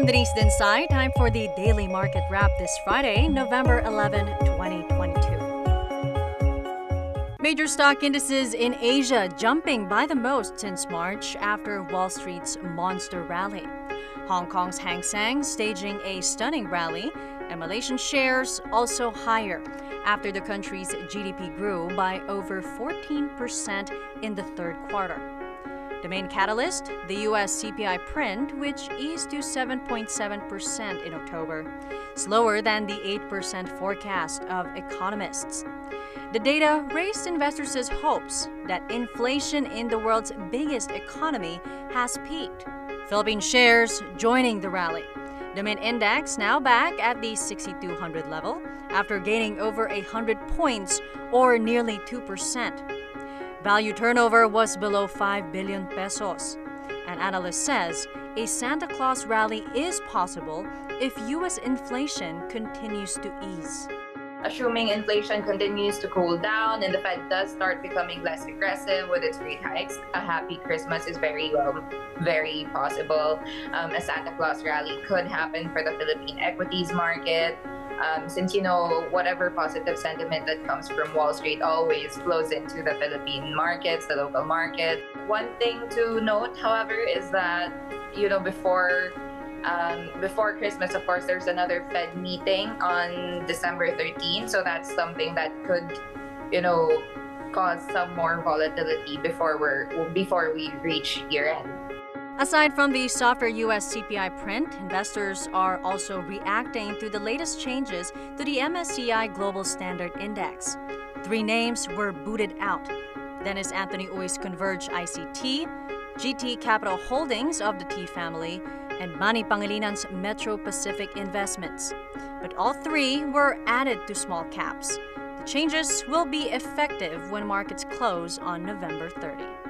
I'm Denise Dinsay. Time for the daily market wrap this Friday, November 11, 2022. Major stock indices in Asia jumping by the most since March after Wall Street's monster rally. Hong Kong's Hang Seng staging a stunning rally, and Malaysian shares also higher after the country's GDP grew by over 14% in the third quarter. The main catalyst, the US CPI print, which eased to 7.7% in October, slower than the 8% forecast of economists. The data raised investors' hopes that inflation in the world's biggest economy has peaked. Philippine shares joining the rally. The main index now back at the 6200 level after gaining over 100 points or nearly 2%. Value turnover was below 5 billion pesos. An analyst says a Santa Claus rally is possible if U.S. inflation continues to ease. Assuming inflation continues to cool down and the Fed does start becoming less aggressive with its rate hikes, a happy Christmas is very well, very possible. Um, a Santa Claus rally could happen for the Philippine equities market um, since you know whatever positive sentiment that comes from Wall Street always flows into the Philippine markets, the local market. One thing to note, however, is that you know before um, before Christmas, of course, there's another Fed meeting on December 13, so that's something that could, you know, cause some more volatility before we're before we reach year end. Aside from the softer US CPI print, investors are also reacting to the latest changes to the MSCI Global Standard Index. Three names were booted out. Dennis Anthony Uy's Converge ICT, GT Capital Holdings of the Ty family, and Manny Pangilinan's Metro Pacific Investments. But all three were added to small caps. The changes will be effective when markets close on November 30.